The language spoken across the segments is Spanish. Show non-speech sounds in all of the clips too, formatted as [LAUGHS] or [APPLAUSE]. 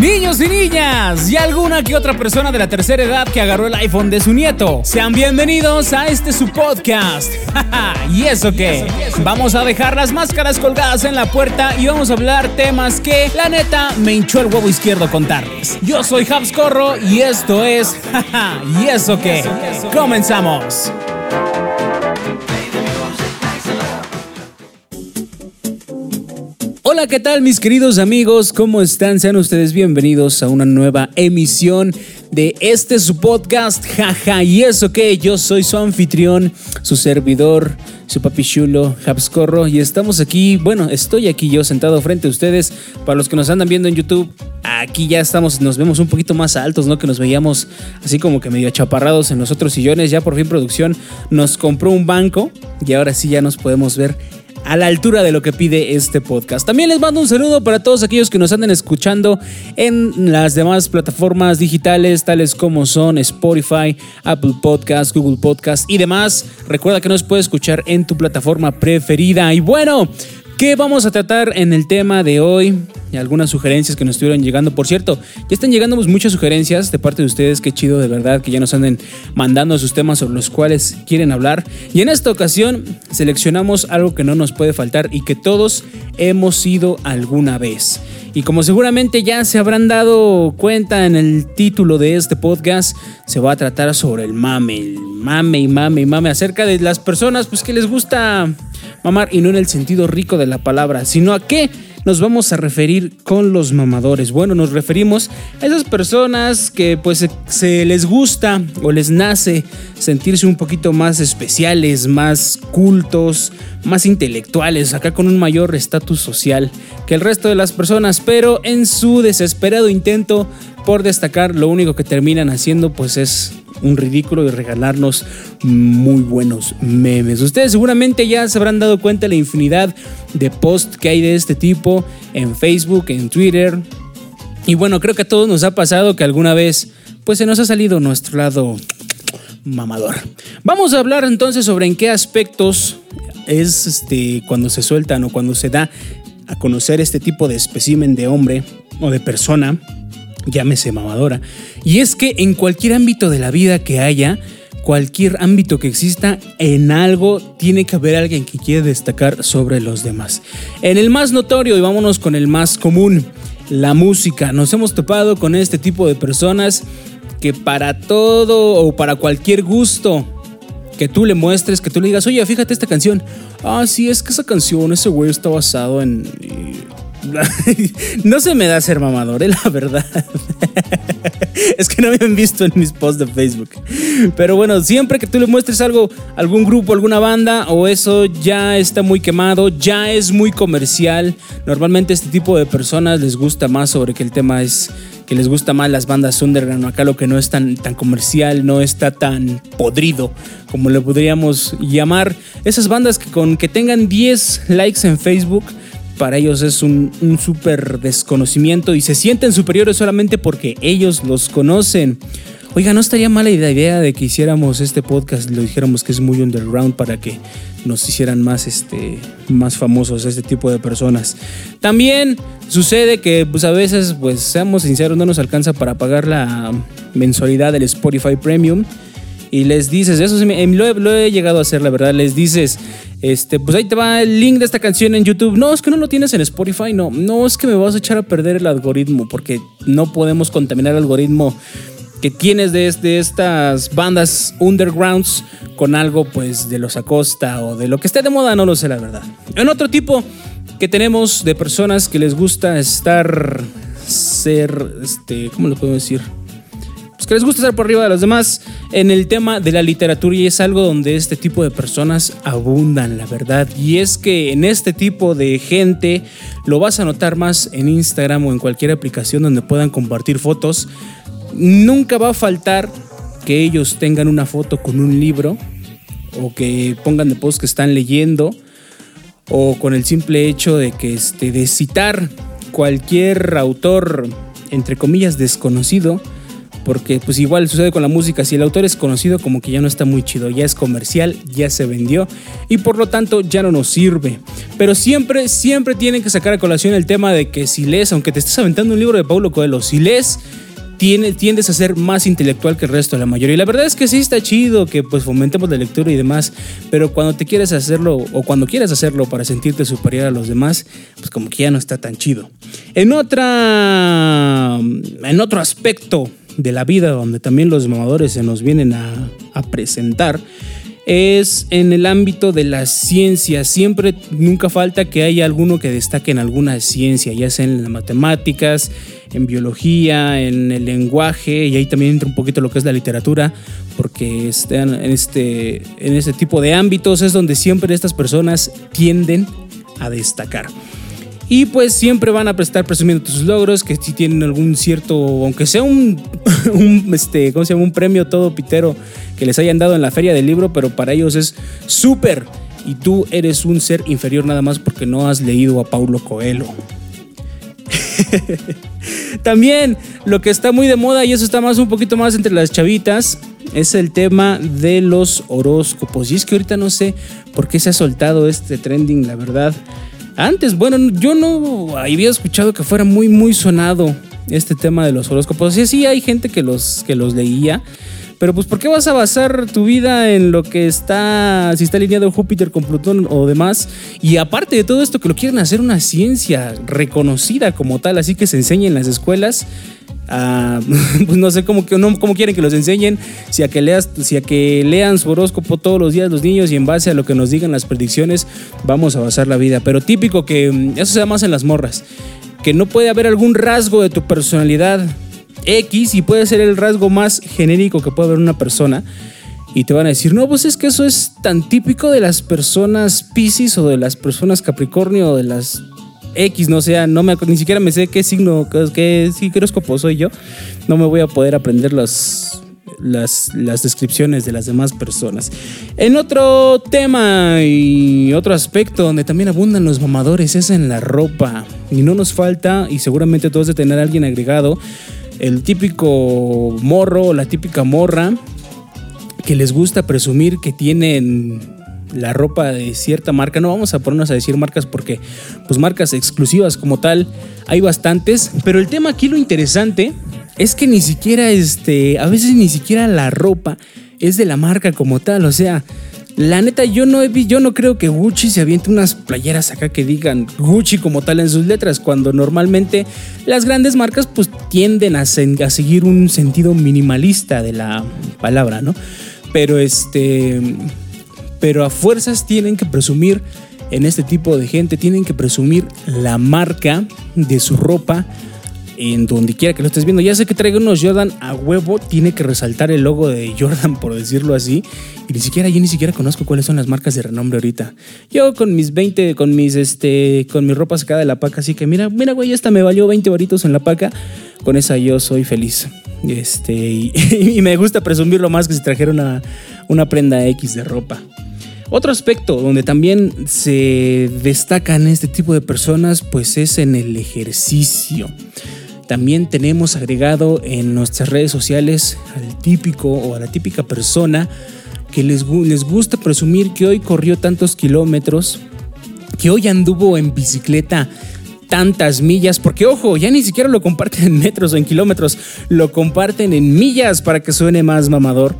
Niños y niñas, y alguna que otra persona de la tercera edad que agarró el iPhone de su nieto. Sean bienvenidos a este su podcast. [LAUGHS] ¿Y eso qué? Vamos a dejar las máscaras colgadas en la puerta y vamos a hablar temas que, la neta, me hinchó el huevo izquierdo contarles. Yo soy Habs Corro y esto es. [LAUGHS] ¿Y eso qué? Comenzamos. Hola, ¿qué tal mis queridos amigos? ¿Cómo están? Sean ustedes bienvenidos a una nueva emisión de este su podcast, jaja, y eso que yo soy su anfitrión, su servidor, su papi chulo, Habscorro, y estamos aquí, bueno, estoy aquí yo sentado frente a ustedes, para los que nos andan viendo en YouTube, aquí ya estamos, nos vemos un poquito más altos, ¿no? Que nos veíamos así como que medio achaparrados en los otros sillones, ya por fin producción nos compró un banco, y ahora sí ya nos podemos ver a la altura de lo que pide este podcast. También les mando un saludo para todos aquellos que nos anden escuchando en las demás plataformas digitales, tales como son Spotify, Apple Podcast, Google Podcast y demás. Recuerda que nos puedes escuchar en tu plataforma preferida. Y bueno, ¿Qué vamos a tratar en el tema de hoy? Algunas sugerencias que nos estuvieron llegando. Por cierto, ya están llegando muchas sugerencias de parte de ustedes. Qué chido, de verdad, que ya nos anden mandando sus temas sobre los cuales quieren hablar. Y en esta ocasión seleccionamos algo que no nos puede faltar y que todos hemos sido alguna vez. Y como seguramente ya se habrán dado cuenta en el título de este podcast, se va a tratar sobre el mame, el mame y mame y mame acerca de las personas pues que les gusta mamar y no en el sentido rico de la palabra, sino a qué nos vamos a referir con los mamadores. Bueno, nos referimos a esas personas que pues se, les gusta o les nace sentirse un poquito más especiales, más cultos, más intelectuales, acá con un mayor estatus social que el resto de las personas, pero en su desesperado intento por destacar, lo único que terminan haciendo pues es un ridículo y regalarnos muy buenos memes. Ustedes seguramente ya se habrán dado cuenta de la infinidad de posts que hay de este tipo en Facebook, en Twitter. Y bueno, creo que a todos nos ha pasado que alguna vez pues se nos ha salido nuestro lado mamador. Vamos a hablar entonces sobre en qué aspectos es este cuando se sueltan o cuando se da a conocer este tipo de espécimen de hombre o de persona llámese mamadora. Y es que en cualquier ámbito de la vida que haya, cualquier ámbito que exista, en algo tiene que haber alguien que quiere destacar sobre los demás. En el más notorio, y vámonos con el más común, la música. Nos hemos topado con este tipo de personas que para todo o para cualquier gusto que tú le muestres, que tú le digas, oye, fíjate esta canción. Ah, sí, es que esa canción, ese güey está basado en [LAUGHS] no se me da ser mamador, ¿eh? la verdad. [LAUGHS] es que no me han visto en mis posts de Facebook. Pero bueno, siempre que tú le muestres algo, algún grupo, alguna banda, o eso ya está muy quemado, ya es muy comercial. Normalmente este tipo de personas les gusta más sobre que el tema es que les gusta más las bandas underground. Acá lo que no es tan, tan comercial, no está tan podrido, como le podríamos llamar. Esas bandas que con que tengan 10 likes en Facebook para ellos es un, súper desconocimiento y se sienten superiores solamente porque ellos los conocen. Oiga, no estaría mala idea de que hiciéramos este podcast, lo dijéramos que es muy underground para que nos hicieran más, este, más famosos este tipo de personas. También sucede que pues a veces, pues seamos sinceros, no nos alcanza para pagar la mensualidad del Spotify Premium y les dices, eso sí, lo, lo, he llegado a hacer, la verdad, les dices, este, pues ahí te va el link de esta canción en YouTube. No, es que no lo tienes en Spotify, no, no es que me vas a echar a perder el algoritmo, porque no podemos contaminar el algoritmo que tienes de, de estas bandas undergrounds con algo pues de los Acosta o de lo que esté de moda, no lo sé la verdad. En otro tipo que tenemos de personas que les gusta estar, ser, este, ¿cómo lo puedo decir? Que les gusta estar por arriba de los demás en el tema de la literatura y es algo donde este tipo de personas abundan, la verdad. Y es que en este tipo de gente lo vas a notar más en Instagram o en cualquier aplicación donde puedan compartir fotos. Nunca va a faltar que ellos tengan una foto con un libro o que pongan de post que están leyendo o con el simple hecho de que este, de citar cualquier autor entre comillas desconocido porque pues igual sucede con la música, si el autor es conocido como que ya no está muy chido, ya es comercial, ya se vendió y por lo tanto ya no nos sirve. Pero siempre, siempre tienen que sacar a colación el tema de que si lees, aunque te estés aventando un libro de Paulo Coelho, si lees tiendes a ser más intelectual que el resto de la mayoría. Y la verdad es que sí está chido que pues fomentemos la lectura y demás, pero cuando te quieres hacerlo o cuando quieras hacerlo para sentirte superior a los demás, pues como que ya no está tan chido. En otra en otro aspecto de la vida donde también los mamadores se nos vienen a, presentar es en el ámbito de la ciencia. Siempre, nunca falta que haya alguno que destaque en alguna ciencia, ya sea en las matemáticas, en biología, en el lenguaje, y ahí también entra un poquito lo que es la literatura, porque están este, en este tipo de ámbitos es donde siempre estas personas tienden a destacar. Y pues siempre van a estar presumiendo sus logros, que si tienen algún cierto, aunque sea [LAUGHS] un, este, ¿cómo se llama? Un premio todo pitero que les hayan dado en la feria del libro, pero para ellos es súper. Y tú eres un ser inferior nada más porque no has leído a Paulo Coelho. [LAUGHS] También lo que está muy de moda y eso está más un poquito más entre las chavitas es el tema de los horóscopos. Y es que ahorita no sé por qué se ha soltado este trending, la verdad. Antes, bueno, yo no había escuchado que fuera muy, muy sonado este tema de los horóscopos. Sí, sí, hay gente que los, que los leía. Pero pues, ¿por qué vas a basar tu vida en lo que está, si está alineado Júpiter con Plutón o demás? Y aparte de todo esto, que lo quieren hacer una ciencia reconocida como tal, así que se enseña en las escuelas. [LAUGHS] pues no sé cómo, no, cómo quieren que los enseñen, si a que, leas, si a que lean su horóscopo todos los días los niños y en base a lo que nos digan las predicciones vamos a basar la vida. Pero típico que mm, eso se da más en las morras, que no puede haber algún rasgo de tu personalidad X y puede ser el rasgo más genérico que puede haber una persona. Y te van a decir, no, pues es que eso es tan típico de las personas Pisces o de las personas Capricornio o de las X, no sea, no me ni siquiera me sé qué signo, qué, qué horóscopo soy yo. No me voy a poder aprender las, las, descripciones de las demás personas. En otro tema y otro aspecto donde también abundan los mamadores es en la ropa. Y no nos falta, y seguramente todos de tener a alguien agregado, el típico morro o la típica morra que les gusta presumir que tienen la ropa de cierta marca. No vamos a ponernos a decir marcas porque, pues, marcas exclusivas como tal, hay bastantes. Pero el tema aquí lo interesante es que ni siquiera, este, a veces ni siquiera la ropa es de la marca como tal. O sea, la neta, yo no, yo no creo que Gucci se aviente unas playeras acá que digan Gucci como tal en sus letras, cuando normalmente las grandes marcas pues tienden a seguir un sentido minimalista de la palabra, ¿no? Pero este pero a fuerzas tienen que presumir en este tipo de gente, tienen que presumir la marca de su ropa en donde quiera que lo estés viendo. Ya sé que traigo unos Jordan a huevo, tiene que resaltar el logo de Jordan, por decirlo así. Y ni siquiera, yo ni siquiera conozco cuáles son las marcas de renombre ahorita. Yo con mis 20, con mis, este, con mi ropa sacada de la paca, así que mira, mira, güey, esta me valió 20 baritos en la paca. Con esa yo soy feliz. Este, y, [LAUGHS] me gusta presumirlo más que si trajera una, una prenda X de ropa. Otro aspecto donde también se destacan este tipo de personas pues es en el ejercicio. También tenemos agregado en nuestras redes sociales al típico o a la típica persona que les, les gusta presumir que hoy corrió tantos kilómetros, que hoy anduvo en bicicleta tantas millas, porque ojo, ya ni siquiera lo comparten en metros o en kilómetros, lo comparten en millas para que suene más mamador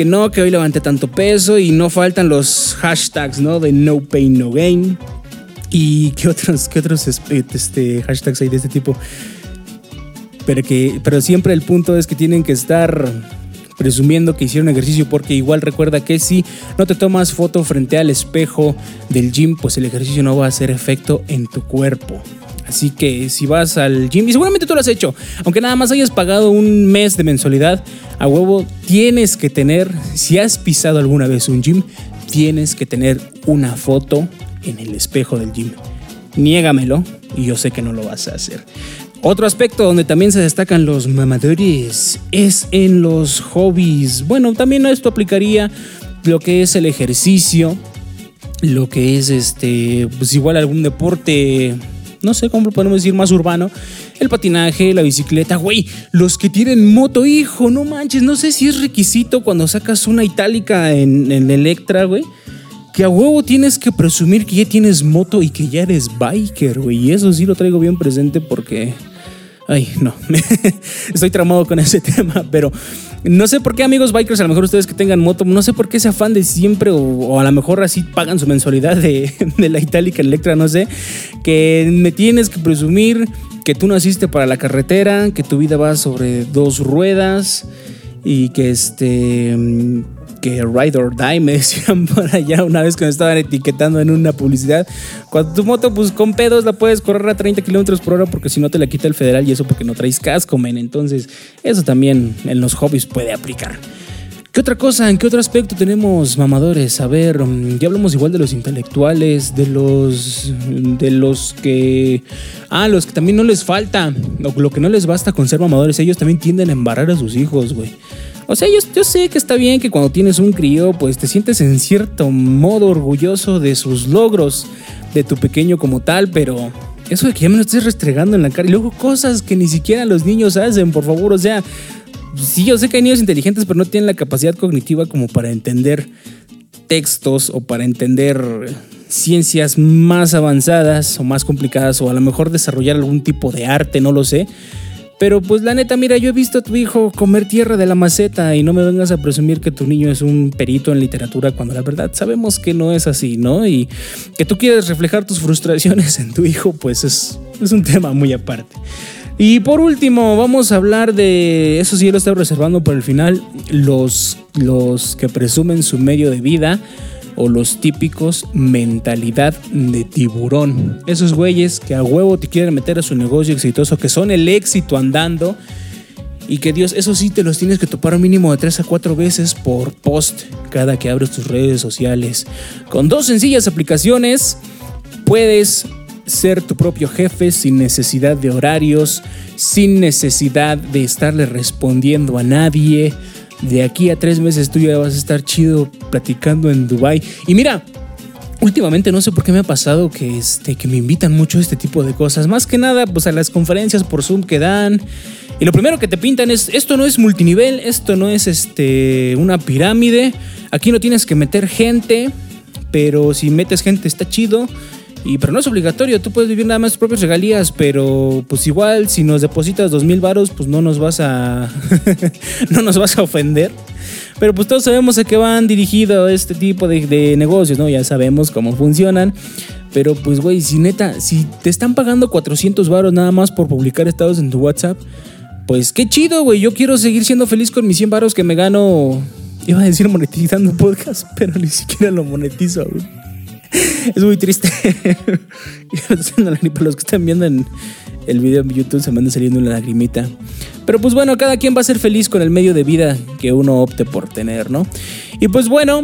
que no, que hoy levanté tanto peso y no faltan los hashtags, ¿no? De no pain, no gain. ¿Y qué otros, qué otros este, hashtags hay de este tipo? Pero, que, pero siempre el punto es que tienen que estar presumiendo que hicieron ejercicio porque igual recuerda que si no te tomas foto frente al espejo del gym, pues el ejercicio no va a hacer efecto en tu cuerpo. Así que si vas al gym, y seguramente tú lo has hecho, aunque nada más hayas pagado un mes de mensualidad, a huevo tienes que tener, si has pisado alguna vez un gym, tienes que tener una foto en el espejo del gym. Niégamelo y yo sé que no lo vas a hacer. Otro aspecto donde también se destacan los mamadores es en los hobbies. Bueno, también esto aplicaría lo que es el ejercicio, lo que es este, pues igual algún deporte no sé cómo podemos decir, más urbano, el patinaje, la bicicleta, güey, los que tienen moto, hijo, no manches, no sé si es requisito cuando sacas una itálica en, en Electra, güey. Que a huevo tienes que presumir que ya tienes moto y que ya eres biker, güey. Y eso sí lo traigo bien presente porque Ay, no. [LAUGHS] Estoy tramado con ese [LAUGHS] tema, pero no sé por qué, amigos bikers, a lo mejor ustedes que tengan moto, no sé por qué ese afán de siempre, o, a lo mejor así pagan su mensualidad de, [LAUGHS] de la Itálica Electra, no sé, que me tienes que presumir que tú naciste para la carretera, que tu vida va sobre dos ruedas y que este que Ride or Die, me [LAUGHS] decían por allá una vez que me estaban etiquetando en una publicidad. Cuando tu moto, pues con pedos la puedes correr a 30 kilómetros por hora porque si no te la quita el federal y eso porque no traes casco, men. Entonces, eso también en los hobbies puede aplicar. ¿Qué otra cosa? ¿En qué otro aspecto tenemos mamadores? A ver, mm, ya hablamos igual de los intelectuales, de los de los que ah, los que también no les falta, lo, lo que no les basta con ser mamadores, ellos también tienden a embarrar a sus hijos, güey. O sea, yo, sé que está bien que cuando tienes un crío, pues te sientes en cierto modo orgulloso de sus logros, de tu pequeño como tal, pero eso de que ya me lo estés restregando en la cara y luego cosas que ni siquiera los niños hacen, por favor, o sea, sí, yo sé que hay niños inteligentes, pero no tienen la capacidad cognitiva como para entender textos o para entender ciencias más avanzadas o más complicadas o a lo mejor desarrollar algún tipo de arte, no lo sé. Pero pues la neta, mira, yo he visto a tu hijo comer tierra de la maceta y no me vengas a presumir que tu niño es un perito en literatura cuando la verdad sabemos que no es así, ¿no? Y que tú quieres reflejar tus frustraciones en tu hijo, pues es, es un tema muy aparte. Y por último, vamos a hablar de, eso sí, lo estoy reservando por el final, los, los que presumen su medio de vida o los típicos mentalidad de tiburón. Esos güeyes que a huevo te quieren meter a su negocio exitoso, que son el éxito andando y que Dios, eso sí te los tienes que topar mínimo de 3 a 4 veces por post cada que abres tus redes sociales. Con dos sencillas aplicaciones puedes ser tu propio jefe sin necesidad de horarios, sin necesidad de estarle respondiendo a nadie de aquí a tres meses tú ya vas a estar chido platicando en Dubai. Y mira, últimamente no sé por qué me ha pasado que, este, que me invitan mucho a este tipo de cosas. Más que nada, pues a las conferencias por Zoom que dan. Y lo primero que te pintan es, esto no es multinivel, esto no es este, una pirámide. Aquí no tienes que meter gente, pero si metes gente está chido. Y, pero no es obligatorio, tú puedes vivir nada más tus propias regalías, pero pues igual si nos depositas dos mil varos, pues no nos vas a [LAUGHS] no nos vas a ofender. Pero pues todos sabemos a qué van dirigidos este tipo de, negocios, ¿no? Ya sabemos cómo funcionan. Pero pues güey, si neta, si te están pagando 400 varos nada más por publicar estados en tu WhatsApp, pues qué chido, güey. Yo quiero seguir siendo feliz con mis 100 varos que me gano. Iba a decir monetizando podcast, [LAUGHS] pero ni siquiera lo monetizo, güey. [LAUGHS] es muy triste. [LAUGHS] Para los que están viendo en el video en YouTube se me anda saliendo una lagrimita. Pero pues bueno, cada quien va a ser feliz con el medio de vida que uno opte por tener, ¿no? Y pues bueno,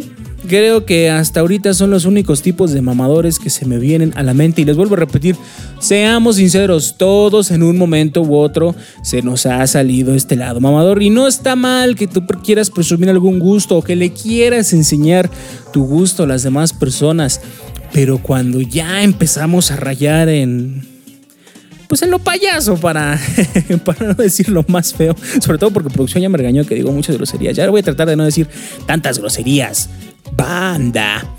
Creo que hasta ahorita son los únicos tipos de mamadores que se me vienen a la mente. Y les vuelvo a repetir, seamos sinceros, todos en un momento u otro se nos ha salido este lado mamador. Y no está mal que tú quieras presumir algún gusto o que le quieras enseñar tu gusto a las demás personas. Pero cuando ya empezamos a rayar en pues en lo payaso para, [LAUGHS] para no decir lo más feo. Sobre todo porque producción ya me regañó que digo muchas groserías. Ya voy a tratar de no decir tantas groserías banda.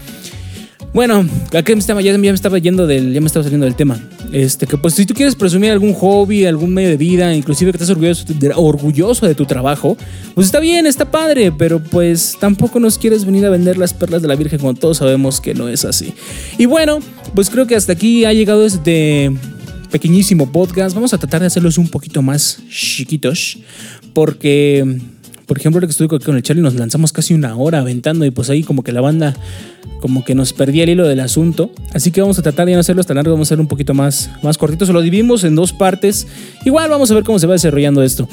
Bueno, aquí me estaba, ya, me estaba yendo del, ya me estaba saliendo del tema. Este, que pues si tú quieres presumir algún hobby, algún medio de vida, inclusive que estás orgulloso de, orgulloso de tu trabajo, pues está bien, está padre, pero pues tampoco nos quieres venir a vender las perlas de la Virgen cuando todos sabemos que no es así. Y bueno, pues creo que hasta aquí ha llegado este pequeñísimo podcast. Vamos a tratar de hacerlos un poquito más chiquitos, porque por ejemplo, ahora que estuve con el Charlie nos lanzamos casi una hora aventando y pues ahí como que la banda como que nos perdía el hilo del asunto. Así que vamos a tratar de no hacerlo tan largo, vamos a hacer un poquito más, más cortito. Se lo dividimos en dos partes. Igual vamos a ver cómo se va desarrollando esto.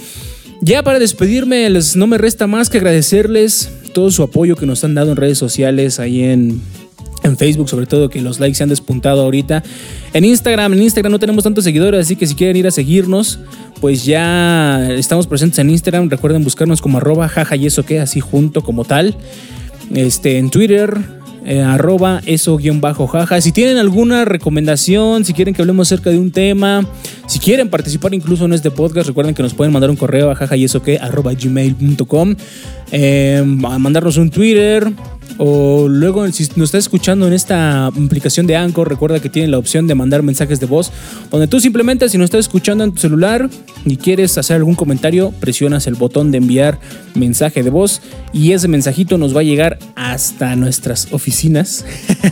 Ya para despedirme, les, no me resta más que agradecerles todo su apoyo que nos han dado en redes sociales, ahí en, en Facebook sobre todo, que los likes se han despuntado ahorita. En Instagram, en Instagram no tenemos tantos seguidores, así que si quieren ir a seguirnos, pues ya estamos presentes en Instagram. Recuerden buscarnos como arroba jaja y eso que, así junto como tal. Este, en Twitter, eh, arroba eso guion bajo jaja. Si tienen alguna recomendación, si quieren que hablemos acerca de un tema, si quieren participar incluso en este podcast, recuerden que nos pueden mandar un correo a jaja y eso que gmail.com, eh, mandarnos un Twitter, o luego, si nos estás escuchando en esta aplicación de Anchor, recuerda que tiene la opción de mandar mensajes de voz, donde tú simplemente, si nos estás escuchando en tu celular y quieres hacer algún comentario, presionas el botón de enviar mensaje de voz y ese mensajito nos va a llegar hasta nuestras oficinas,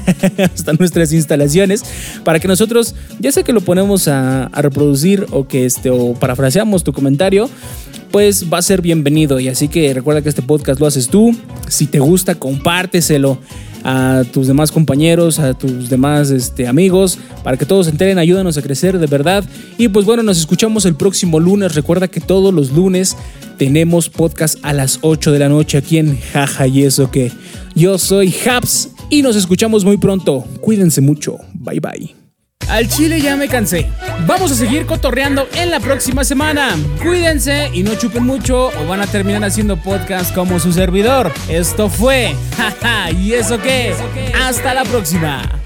[LAUGHS] hasta nuestras instalaciones, para que nosotros, ya sea que lo ponemos a, reproducir o que este, o parafraseamos tu comentario, pues va a ser bienvenido. Y así que recuerda que este podcast lo haces tú. Si te gusta, compárteselo a tus demás compañeros, a tus demás este, amigos, para que todos se enteren, ayúdanos a crecer de verdad. Y pues bueno, nos escuchamos el próximo lunes. Recuerda que todos los lunes tenemos podcast a las 8 de la noche aquí en Jaja y eso que yo soy Haps y nos escuchamos muy pronto. Cuídense mucho. Bye bye. Al chile ya me cansé. Vamos a seguir cotorreando en la próxima semana. Cuídense y no chupen mucho o van a terminar haciendo podcast como su servidor. Esto fue. [LAUGHS] Jaja, ¿y eso qué? Hasta la próxima.